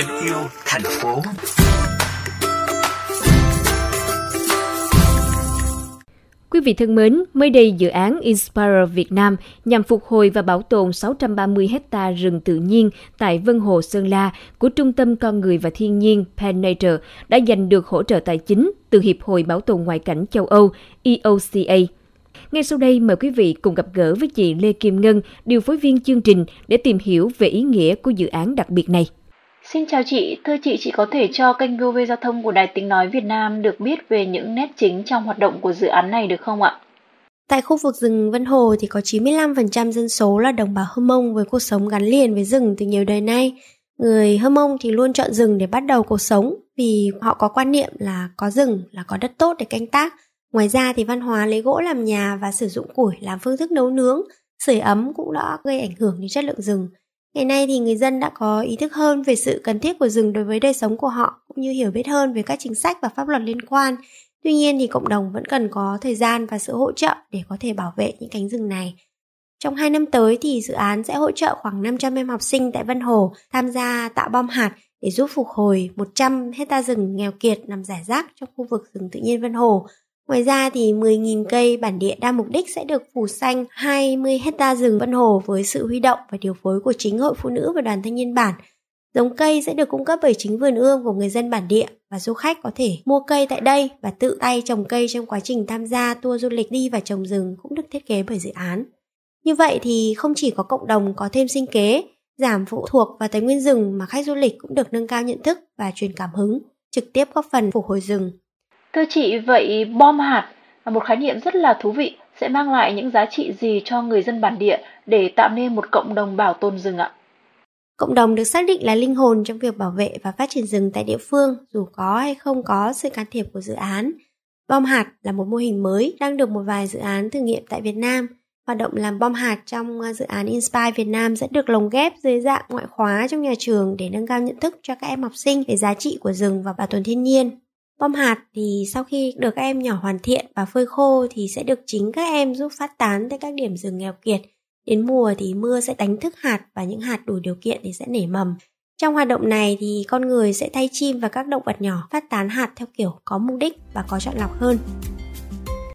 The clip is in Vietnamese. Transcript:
em yêu thành phố. Quý vị thân mến, mới đây dự án Inspire Việt Nam nhằm phục hồi và bảo tồn 630 hecta rừng tự nhiên tại Vân Hồ Sơn La của Trung tâm Con Người và Thiên nhiên Pan Nature đã giành được hỗ trợ tài chính từ Hiệp hội Bảo tồn Ngoại cảnh châu Âu EOCA. Ngay sau đây mời quý vị cùng gặp gỡ với chị Lê Kim Ngân, điều phối viên chương trình để tìm hiểu về ý nghĩa của dự án đặc biệt này. Xin chào chị, thưa chị, chị có thể cho kênh VOV Giao thông của Đài Tiếng Nói Việt Nam được biết về những nét chính trong hoạt động của dự án này được không ạ? Tại khu vực rừng Vân Hồ thì có 95% dân số là đồng bào Hơ Mông với cuộc sống gắn liền với rừng từ nhiều đời nay. Người Hơ Mông thì luôn chọn rừng để bắt đầu cuộc sống vì họ có quan niệm là có rừng là có đất tốt để canh tác. Ngoài ra thì văn hóa lấy gỗ làm nhà và sử dụng củi làm phương thức nấu nướng, sưởi ấm cũng đã gây ảnh hưởng đến chất lượng rừng. Ngày nay thì người dân đã có ý thức hơn về sự cần thiết của rừng đối với đời sống của họ, cũng như hiểu biết hơn về các chính sách và pháp luật liên quan. Tuy nhiên thì cộng đồng vẫn cần có thời gian và sự hỗ trợ để có thể bảo vệ những cánh rừng này. Trong 2 năm tới thì dự án sẽ hỗ trợ khoảng 500 em học sinh tại Vân Hồ tham gia tạo bom hạt để giúp phục hồi 100 hecta rừng nghèo kiệt nằm rải rác trong khu vực rừng tự nhiên Vân Hồ Ngoài ra thì 10.000 cây bản địa đa mục đích sẽ được phủ xanh 20 hecta rừng Vân Hồ với sự huy động và điều phối của chính hội phụ nữ và đoàn thanh niên bản. Giống cây sẽ được cung cấp bởi chính vườn ươm của người dân bản địa và du khách có thể mua cây tại đây và tự tay trồng cây trong quá trình tham gia tour du lịch đi và trồng rừng cũng được thiết kế bởi dự án. Như vậy thì không chỉ có cộng đồng có thêm sinh kế, giảm phụ thuộc vào tài nguyên rừng mà khách du lịch cũng được nâng cao nhận thức và truyền cảm hứng, trực tiếp góp phần phục hồi rừng. Thưa chị, vậy bom hạt là một khái niệm rất là thú vị, sẽ mang lại những giá trị gì cho người dân bản địa để tạo nên một cộng đồng bảo tồn rừng ạ? Cộng đồng được xác định là linh hồn trong việc bảo vệ và phát triển rừng tại địa phương, dù có hay không có sự can thiệp của dự án. Bom hạt là một mô hình mới đang được một vài dự án thử nghiệm tại Việt Nam. Hoạt động làm bom hạt trong à, dự án Inspire Việt Nam sẽ được lồng ghép dưới dạng ngoại khóa trong nhà trường để nâng cao nhận thức cho các em học sinh về giá trị của rừng và bảo tồn thiên nhiên. Bom hạt thì sau khi được các em nhỏ hoàn thiện và phơi khô thì sẽ được chính các em giúp phát tán tới các điểm rừng nghèo kiệt. Đến mùa thì mưa sẽ đánh thức hạt và những hạt đủ điều kiện thì sẽ nảy mầm. Trong hoạt động này thì con người sẽ thay chim và các động vật nhỏ phát tán hạt theo kiểu có mục đích và có chọn lọc hơn.